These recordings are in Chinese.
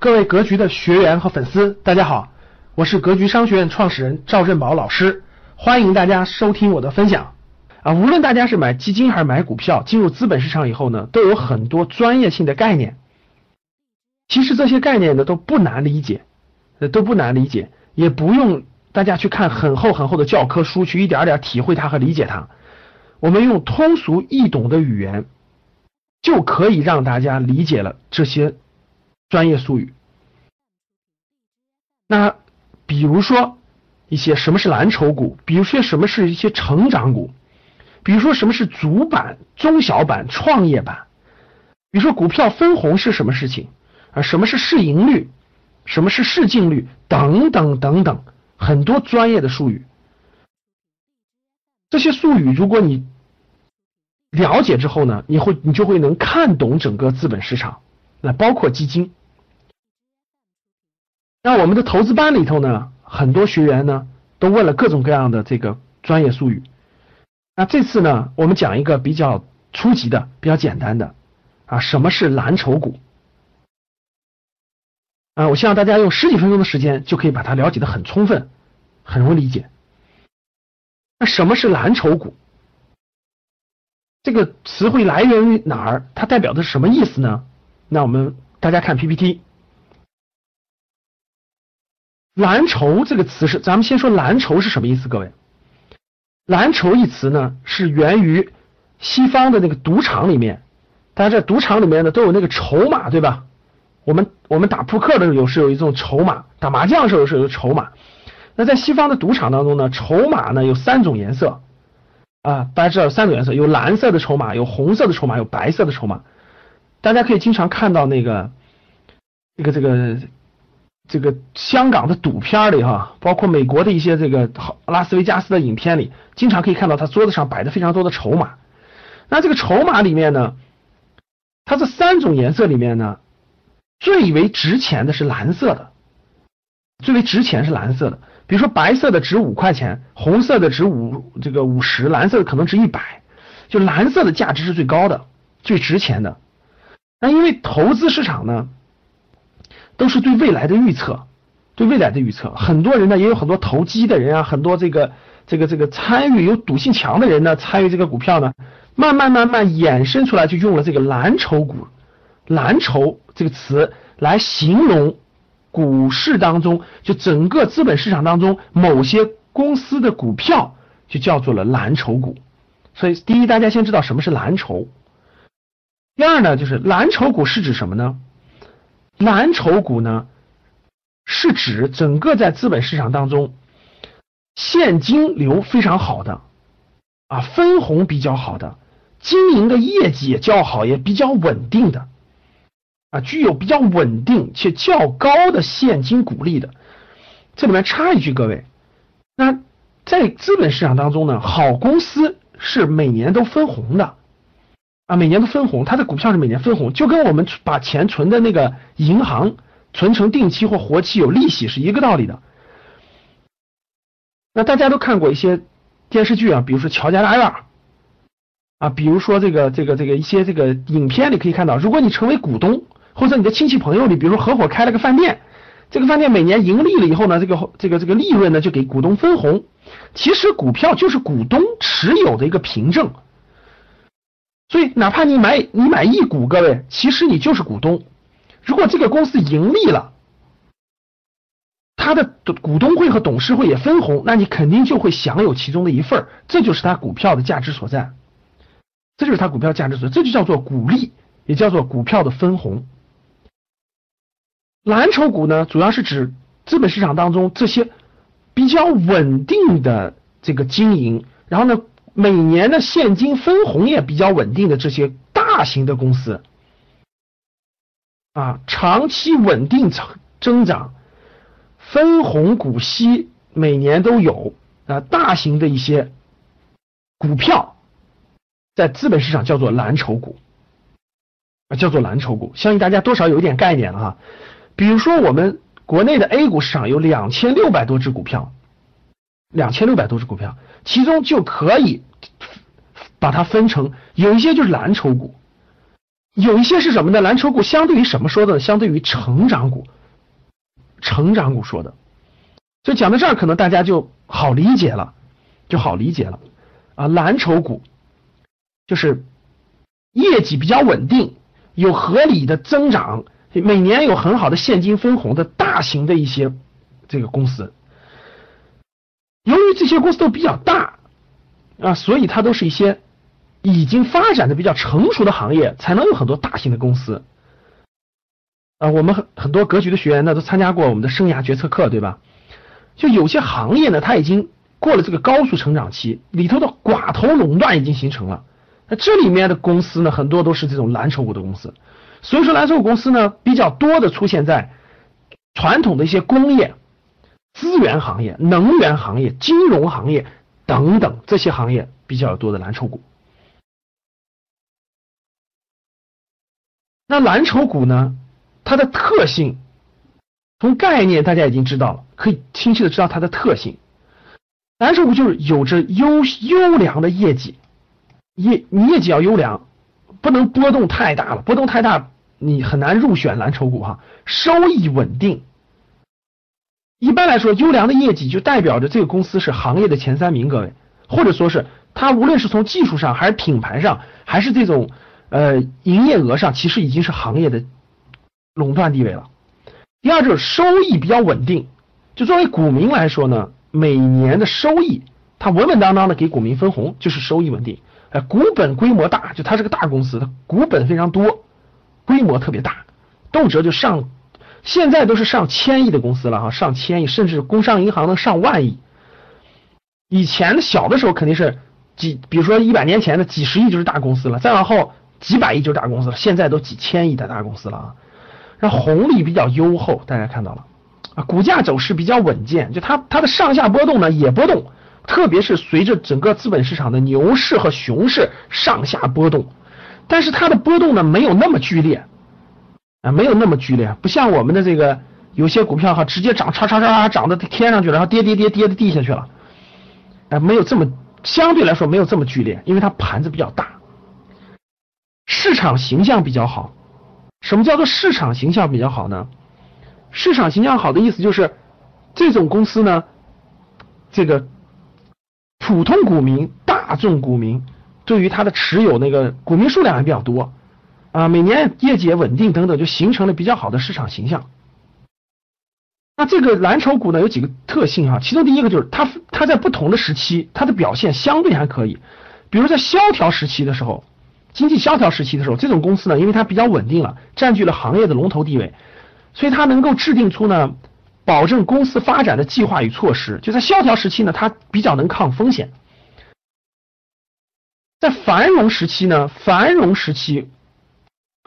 各位格局的学员和粉丝，大家好，我是格局商学院创始人赵振宝老师，欢迎大家收听我的分享啊。无论大家是买基金还是买股票，进入资本市场以后呢，都有很多专业性的概念。其实这些概念呢都不难理解，呃都不难理解，也不用大家去看很厚很厚的教科书去一点点体会它和理解它。我们用通俗易懂的语言，就可以让大家理解了这些。专业术语，那比如说一些什么是蓝筹股，比如说什么是一些成长股，比如说什么是主板、中小板、创业板，比如说股票分红是什么事情啊？什么是市盈率？什么是市净率？等等等等，很多专业的术语。这些术语如果你了解之后呢，你会你就会能看懂整个资本市场，那包括基金。那我们的投资班里头呢，很多学员呢都问了各种各样的这个专业术语。那这次呢，我们讲一个比较初级的、比较简单的啊，什么是蓝筹股？啊，我希望大家用十几分钟的时间就可以把它了解的很充分，很容易理解。那什么是蓝筹股？这个词汇来源于哪儿？它代表的是什么意思呢？那我们大家看 PPT。蓝筹这个词是，咱们先说蓝筹是什么意思？各位，蓝筹一词呢是源于西方的那个赌场里面，大家在赌场里面呢都有那个筹码，对吧？我们我们打扑克的时候有是有一种筹码，打麻将的时候是有筹码。那在西方的赌场当中呢，筹码呢有三种颜色啊，大家知道三种颜色，有蓝色的筹码，有红色的筹码，有白色的筹码。大家可以经常看到那个这个这个。这个香港的赌片里哈，包括美国的一些这个拉斯维加斯的影片里，经常可以看到他桌子上摆的非常多的筹码。那这个筹码里面呢，它这三种颜色里面呢，最为值钱的是蓝色的，最为值钱是蓝色的。比如说白色的值五块钱，红色的值五这个五十，蓝色的可能值一百，就蓝色的价值是最高的，最值钱的。那因为投资市场呢。都是对未来的预测，对未来的预测。很多人呢，也有很多投机的人啊，很多这个这个这个参与有赌性强的人呢，参与这个股票呢，慢慢慢慢衍生出来，就用了这个蓝筹股，蓝筹这个词来形容股市当中，就整个资本市场当中某些公司的股票，就叫做了蓝筹股。所以，第一，大家先知道什么是蓝筹；第二呢，就是蓝筹股是指什么呢？蓝筹股呢，是指整个在资本市场当中现金流非常好的啊，分红比较好的，经营的业绩也较好，也比较稳定的啊，具有比较稳定且较高的现金股利的。这里面插一句，各位，那在资本市场当中呢，好公司是每年都分红的。啊，每年都分红，它的股票是每年分红，就跟我们把钱存的那个银行存成定期或活期有利息是一个道理的。那大家都看过一些电视剧啊，比如说《乔家大院》啊，比如说这个这个这个一些这个影片里可以看到，如果你成为股东，或者你的亲戚朋友里，比如说合伙开了个饭店，这个饭店每年盈利了以后呢，这个这个这个利润呢就给股东分红。其实股票就是股东持有的一个凭证。所以，哪怕你买你买一股，各位，其实你就是股东。如果这个公司盈利了，他的股东会和董事会也分红，那你肯定就会享有其中的一份这就是他股票的价值所在，这就是他股票价值所在，这就叫做股利，也叫做股票的分红。蓝筹股呢，主要是指资本市场当中这些比较稳定的这个经营，然后呢。每年的现金分红也比较稳定的这些大型的公司啊，长期稳定增长，分红股息每年都有啊，大型的一些股票在资本市场叫做蓝筹股啊，叫做蓝筹股，相信大家多少有一点概念了哈。比如说我们国内的 A 股市场有两千六百多只股票，两千六百多只股票，其中就可以。把它分成有一些就是蓝筹股，有一些是什么呢？蓝筹股相对于什么说的？相对于成长股，成长股说的。就讲到这儿，可能大家就好理解了，就好理解了啊。蓝筹股就是业绩比较稳定，有合理的增长，每年有很好的现金分红的大型的一些这个公司。由于这些公司都比较大啊，所以它都是一些已经发展的比较成熟的行业，才能有很多大型的公司啊。我们很很多格局的学员呢，都参加过我们的生涯决策课，对吧？就有些行业呢，它已经过了这个高速成长期，里头的寡头垄断已经形成了。那这里面的公司呢，很多都是这种蓝筹股的公司。所以说，蓝筹股公司呢，比较多的出现在传统的一些工业、资源行业、能源行业、金融行业等等这些行业比较多的蓝筹股。那蓝筹股呢，它的特性。从概念大家已经知道了，可以清晰的知道它的特性。蓝筹股就是有着优优良的业绩，业你业绩要优良，不能波动太大了，波动太大你很难入选蓝筹股哈。收益稳定，一般来说，优良的业绩就代表着这个公司是行业的前三名，各位，或者说是它无论是从技术上，还是品牌上，还是这种呃营业额上，其实已经是行业的垄断地位了。第二就是收益比较稳定，就作为股民来说呢，每年的收益它稳稳当当的给股民分红，就是收益稳定。哎，股本规模大，就它是个大公司，它股本非常多，规模特别大，动辄就上，现在都是上千亿的公司了哈，上千亿，甚至工商银行能上万亿。以前小的时候肯定是几，比如说一百年前的几十亿就是大公司了，再往后几百亿就是大公司了，现在都几千亿的大公司了啊。那红利比较优厚，大家看到了啊，股价走势比较稳健，就它它的上下波动呢也波动，特别是随着整个资本市场的牛市和熊市上下波动，但是它的波动呢没有那么剧烈啊，没有那么剧烈，不像我们的这个有些股票哈，直接涨，叉叉叉涨到天上去了，然后跌跌跌跌到地下去了，啊，没有这么相对来说没有这么剧烈，因为它盘子比较大，市场形象比较好。什么叫做市场形象比较好呢？市场形象好的意思就是，这种公司呢，这个普通股民、大众股民对于它的持有那个股民数量还比较多啊，每年业绩也稳定等等，就形成了比较好的市场形象。那这个蓝筹股呢有几个特性哈，其中第一个就是它它在不同的时期它的表现相对还可以，比如在萧条时期的时候。经济萧条时期的时候，这种公司呢，因为它比较稳定了，占据了行业的龙头地位，所以它能够制定出呢，保证公司发展的计划与措施。就在萧条时期呢，它比较能抗风险。在繁荣时期呢，繁荣时期，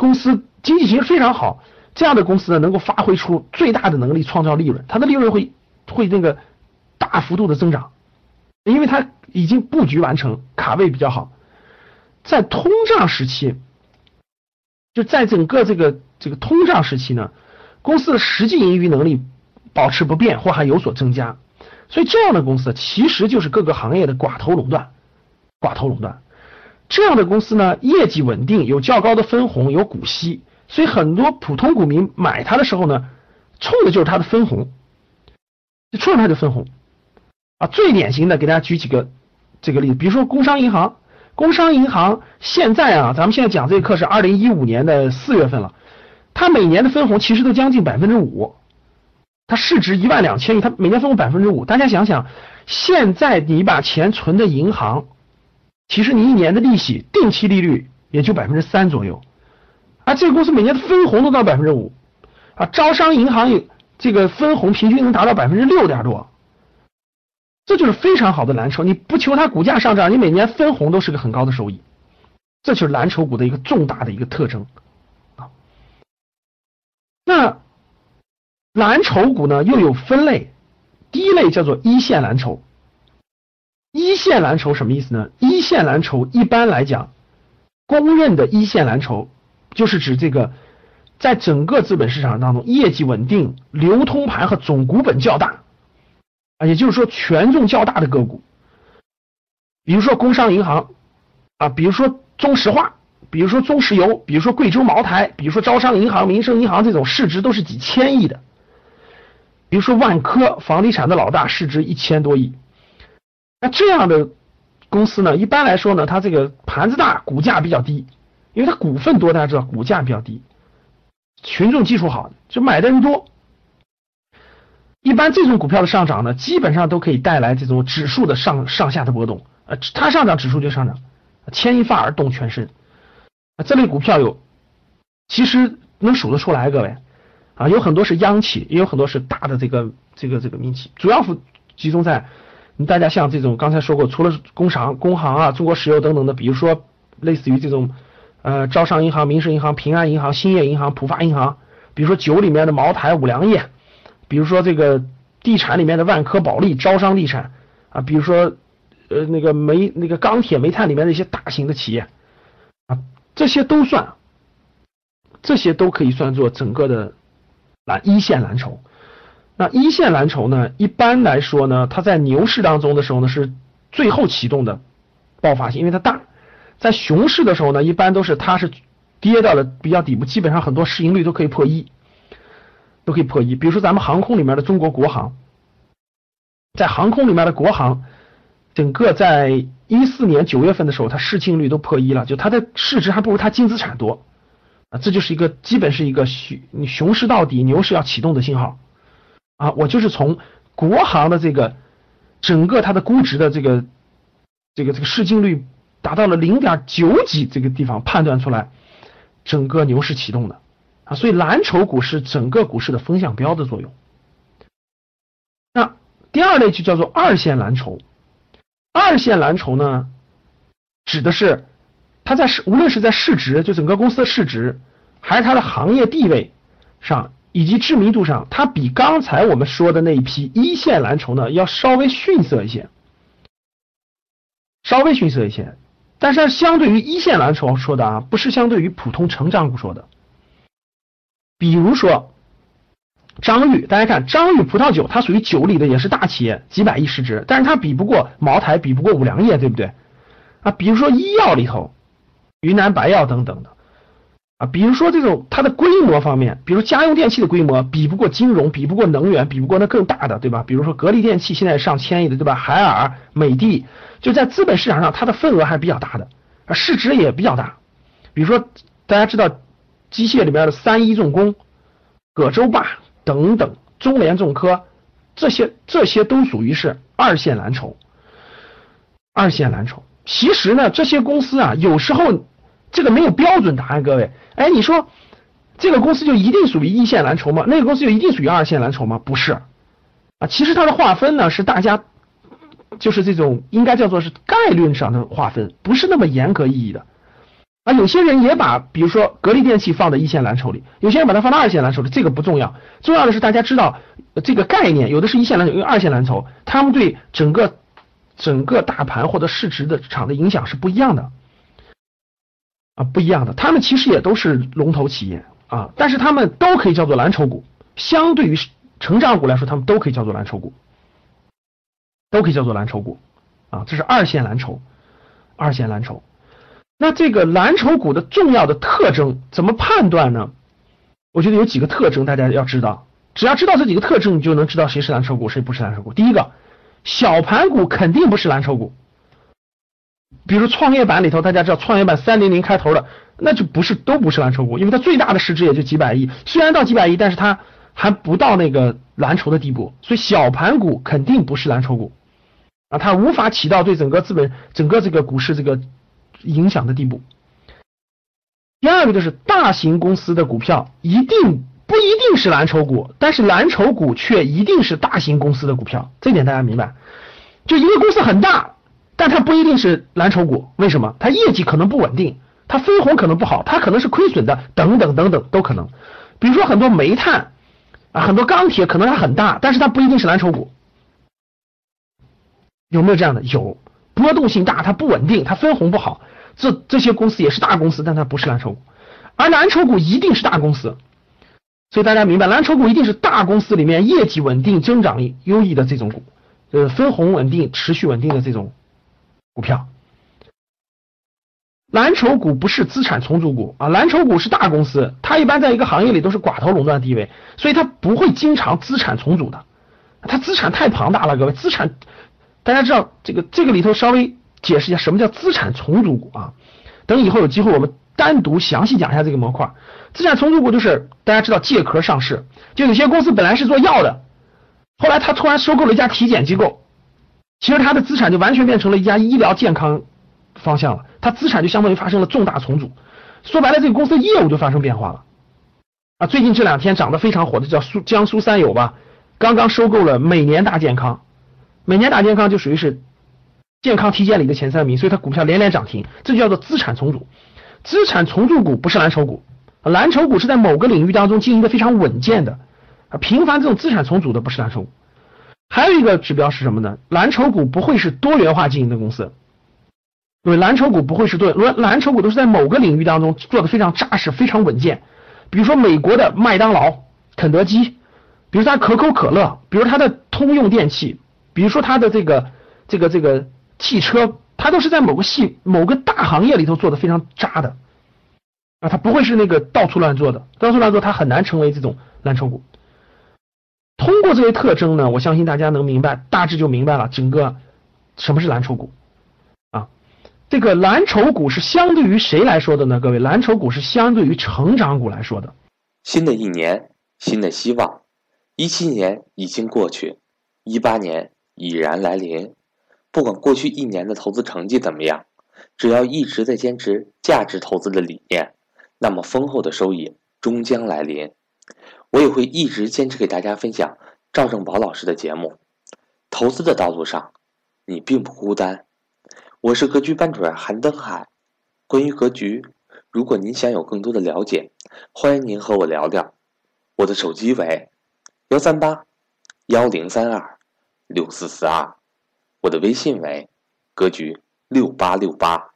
公司经济形势非常好，这样的公司呢，能够发挥出最大的能力，创造利润，它的利润会会那个大幅度的增长，因为它已经布局完成，卡位比较好。在通胀时期，就在整个这个这个通胀时期呢，公司的实际盈余能力保持不变或还有所增加，所以这样的公司其实就是各个行业的寡头垄断，寡头垄断。这样的公司呢，业绩稳定，有较高的分红，有股息，所以很多普通股民买它的时候呢，冲的就是它的分红，就冲着它的分红啊。最典型的，给大家举几个这个例子，比如说工商银行。工商银行现在啊，咱们现在讲这个课是二零一五年的四月份了，它每年的分红其实都将近百分之五，它市值一万两千亿，它每年分红百分之五。大家想想，现在你把钱存的银行，其实你一年的利息定期利率也就百分之三左右，而这个公司每年的分红都到百分之五，啊，招商银行有这个分红平均能达到百分之六点多。这就是非常好的蓝筹，你不求它股价上涨，你每年分红都是个很高的收益，这就是蓝筹股的一个重大的一个特征啊。那蓝筹股呢又有分类，第一类叫做一线蓝筹。一线蓝筹什么意思呢？一线蓝筹一般来讲，公认的一线蓝筹就是指这个在整个资本市场当中业绩稳定、流通盘和总股本较大。啊，也就是说权重较大的个股，比如说工商银行，啊，比如说中石化，比如说中石油，比如说贵州茅台，比如说招商银行、民生银行这种市值都是几千亿的。比如说万科，房地产的老大，市值一千多亿。那这样的公司呢，一般来说呢，它这个盘子大，股价比较低，因为它股份多，大家知道股价比较低，群众基础好，就买的人多。一般这种股票的上涨呢，基本上都可以带来这种指数的上上下的波动。呃，它上涨，指数就上涨，牵一发而动全身。啊，这类股票有，其实能数得出来，各位。啊，有很多是央企，也有很多是大的这个这个这个民企，主要集中在大家像这种刚才说过，除了工商、工行啊、中国石油等等的，比如说类似于这种呃招商银行、民生银行、平安银行、兴业银行、浦发银行，比如说酒里面的茅台、五粮液，比如说这个地产里面的万科、保利、招商地产啊，比如说呃那个煤那个钢铁、煤炭里面的一些大型的企业啊，这些都算，这些都可以算作整个的。蓝，一线蓝筹，那一线蓝筹呢？一般来说呢，它在牛市当中的时候呢，是最后启动的爆发性，因为它大。在熊市的时候呢，一般都是它是跌到了比较底部，基本上很多市盈率都可以破一，都可以破一。比如说咱们航空里面的中国国航，在航空里面的国航，整个在一四年九月份的时候，它市净率都破一了，就它的市值还不如它净资产多。啊，这就是一个基本是一个熊你熊市到底，牛市要启动的信号啊！我就是从国航的这个整个它的估值的这个这个这个市净率达到了零点九几这个地方判断出来，整个牛市启动的啊！所以蓝筹股是整个股市的风向标的作用。那第二类就叫做二线蓝筹，二线蓝筹呢，指的是。它在市，无论是在市值，就整个公司的市值，还是它的行业地位上，以及知名度上，它比刚才我们说的那一批一线蓝筹呢，要稍微逊色一些，稍微逊色一些。但是相对于一线蓝筹说的啊，不是相对于普通成长股说的。比如说张裕，大家看张裕葡萄酒，它属于酒里的，也是大企业，几百亿市值，但是它比不过茅台，比不过五粮液，对不对？啊，比如说医药里头。云南白药等等的啊，比如说这种它的规模方面，比如家用电器的规模比不过金融，比不过能源，比不过那更大的，对吧？比如说格力电器现在上千亿的，对吧？海尔、美的就在资本市场上它的份额还是比较大的，市值也比较大。比如说大家知道机械里面的三一重工、葛洲坝等等，中联重科这些这些都属于是二线蓝筹，二线蓝筹。其实呢，这些公司啊，有时候。这个没有标准答案，各位，哎，你说这个公司就一定属于一线蓝筹吗？那个公司就一定属于二线蓝筹吗？不是啊，其实它的划分呢是大家就是这种应该叫做是概率上的划分，不是那么严格意义的啊。有些人也把比如说格力电器放在一线蓝筹里，有些人把它放到二线蓝筹里，这个不重要，重要的是大家知道这个概念，有的是一线蓝筹，有的二线蓝筹，他们对整个整个大盘或者市值的场的影响是不一样的。啊，不一样的，他们其实也都是龙头企业啊，但是他们都可以叫做蓝筹股。相对于成长股来说，他们都可以叫做蓝筹股，都可以叫做蓝筹股啊。这是二线蓝筹，二线蓝筹。那这个蓝筹股的重要的特征怎么判断呢？我觉得有几个特征大家要知道，只要知道这几个特征，你就能知道谁是蓝筹股，谁不是蓝筹股。第一个，小盘股肯定不是蓝筹股。比如创业板里头，大家知道创业板三零零开头的，那就不是都不是蓝筹股，因为它最大的市值也就几百亿，虽然到几百亿，但是它还不到那个蓝筹的地步，所以小盘股肯定不是蓝筹股啊，它无法起到对整个资本、整个这个股市这个影响的地步。第二个就是大型公司的股票一定不一定是蓝筹股，但是蓝筹股却一定是大型公司的股票，这点大家明白？就一个公司很大。但它不一定是蓝筹股，为什么？它业绩可能不稳定，它分红可能不好，它可能是亏损的，等等等等都可能。比如说很多煤炭啊，很多钢铁可能它很大，但是它不一定是蓝筹股，有没有这样的？有，波动性大，它不稳定，它分红不好，这这些公司也是大公司，但它不是蓝筹股。而蓝筹股一定是大公司，所以大家明白，蓝筹股一定是大公司里面业绩稳定、增长力优异的这种股，呃，分红稳定、持续稳定的这种。股票，蓝筹股不是资产重组股啊，蓝筹股是大公司，它一般在一个行业里都是寡头垄断地位，所以它不会经常资产重组的，它资产太庞大了，各位，资产大家知道这个这个里头稍微解释一下什么叫资产重组股啊，等以后有机会我们单独详细讲一下这个模块。资产重组股就是大家知道借壳上市，就有些公司本来是做药的，后来他突然收购了一家体检机构，其实他的资产就完全变成了一家医疗健康方向了，他资产就相当于发生了重大重组，说白了这个公司的业务就发生变化了。啊，最近这两天涨得非常火的叫苏江苏三友吧，刚刚收购了每年大健康，每年大健康就属于是健康体检里的前三名，所以它股票连连涨停，这就叫做资产重组。资产重组股不是蓝筹股。蓝筹股是在某个领域当中经营的非常稳健的，啊，频繁这种资产重组的不是蓝筹股。还有一个指标是什么呢？蓝筹股不会是多元化经营的公司，对，蓝筹股不会是多，蓝蓝筹股都是在某个领域当中做的非常扎实、非常稳健。比如说美国的麦当劳、肯德基，比如它可口可乐，比如它的通用电器，比如说它的这个这个这个汽车，它都是在某个系某个大行业里头做的非常扎的。啊，它不会是那个到处乱做的，到处乱做它很难成为这种蓝筹股。通过这些特征呢，我相信大家能明白，大致就明白了整个什么是蓝筹股啊。这个蓝筹股是相对于谁来说的呢？各位，蓝筹股是相对于成长股来说的。新的一年，新的希望，一七年已经过去，一八年已然来临。不管过去一年的投资成绩怎么样，只要一直在坚持价值投资的理念。那么丰厚的收益终将来临，我也会一直坚持给大家分享赵正宝老师的节目。投资的道路上，你并不孤单。我是格局班主任韩登海。关于格局，如果您想有更多的了解，欢迎您和我聊聊。我的手机为幺三八幺零三二六四四二，我的微信为格局六八六八。